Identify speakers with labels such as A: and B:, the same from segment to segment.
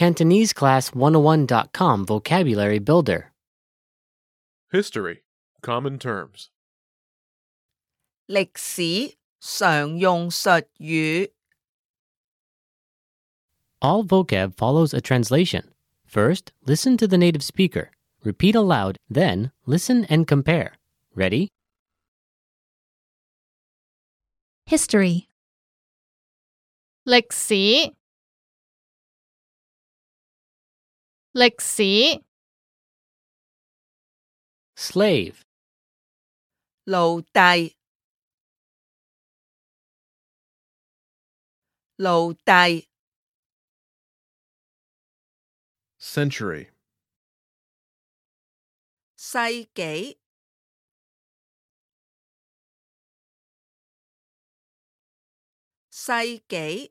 A: CantoneseClass101.com Vocabulary Builder.
B: History Common Terms
C: 歷史常用術語
A: All vocab follows a translation. First, listen to the native speaker. Repeat aloud, then listen and compare. Ready?
D: History
E: 歷史. 歷史
A: ，Slave,
C: 奴隸，奴隸
B: ，Century.
C: 世紀，世紀，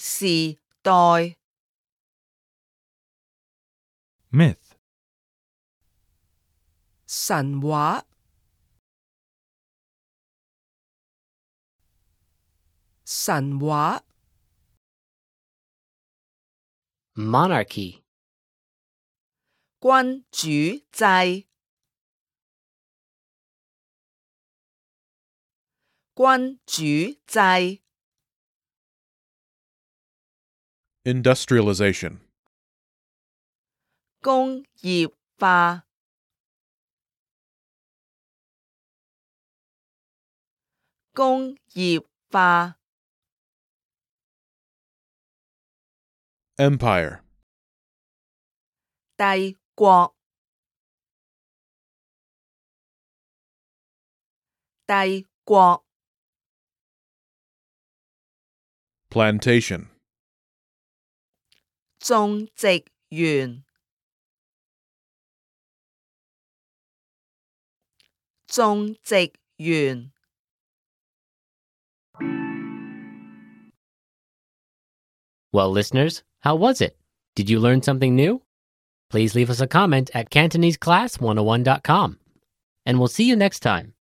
C: 時代
F: ，myth,
C: 神話，神話
A: ，Monarchy,
C: 君主制，君主制。
B: Industrialization.
C: 工业化，工业化，
B: Empire.
C: 帝国，帝国，
B: Plantation.
C: 种植园，种植园。
A: Well, listeners, how was it? Did you learn something new? Please leave us a comment at CantoneseClass101.com. And we'll see you next time.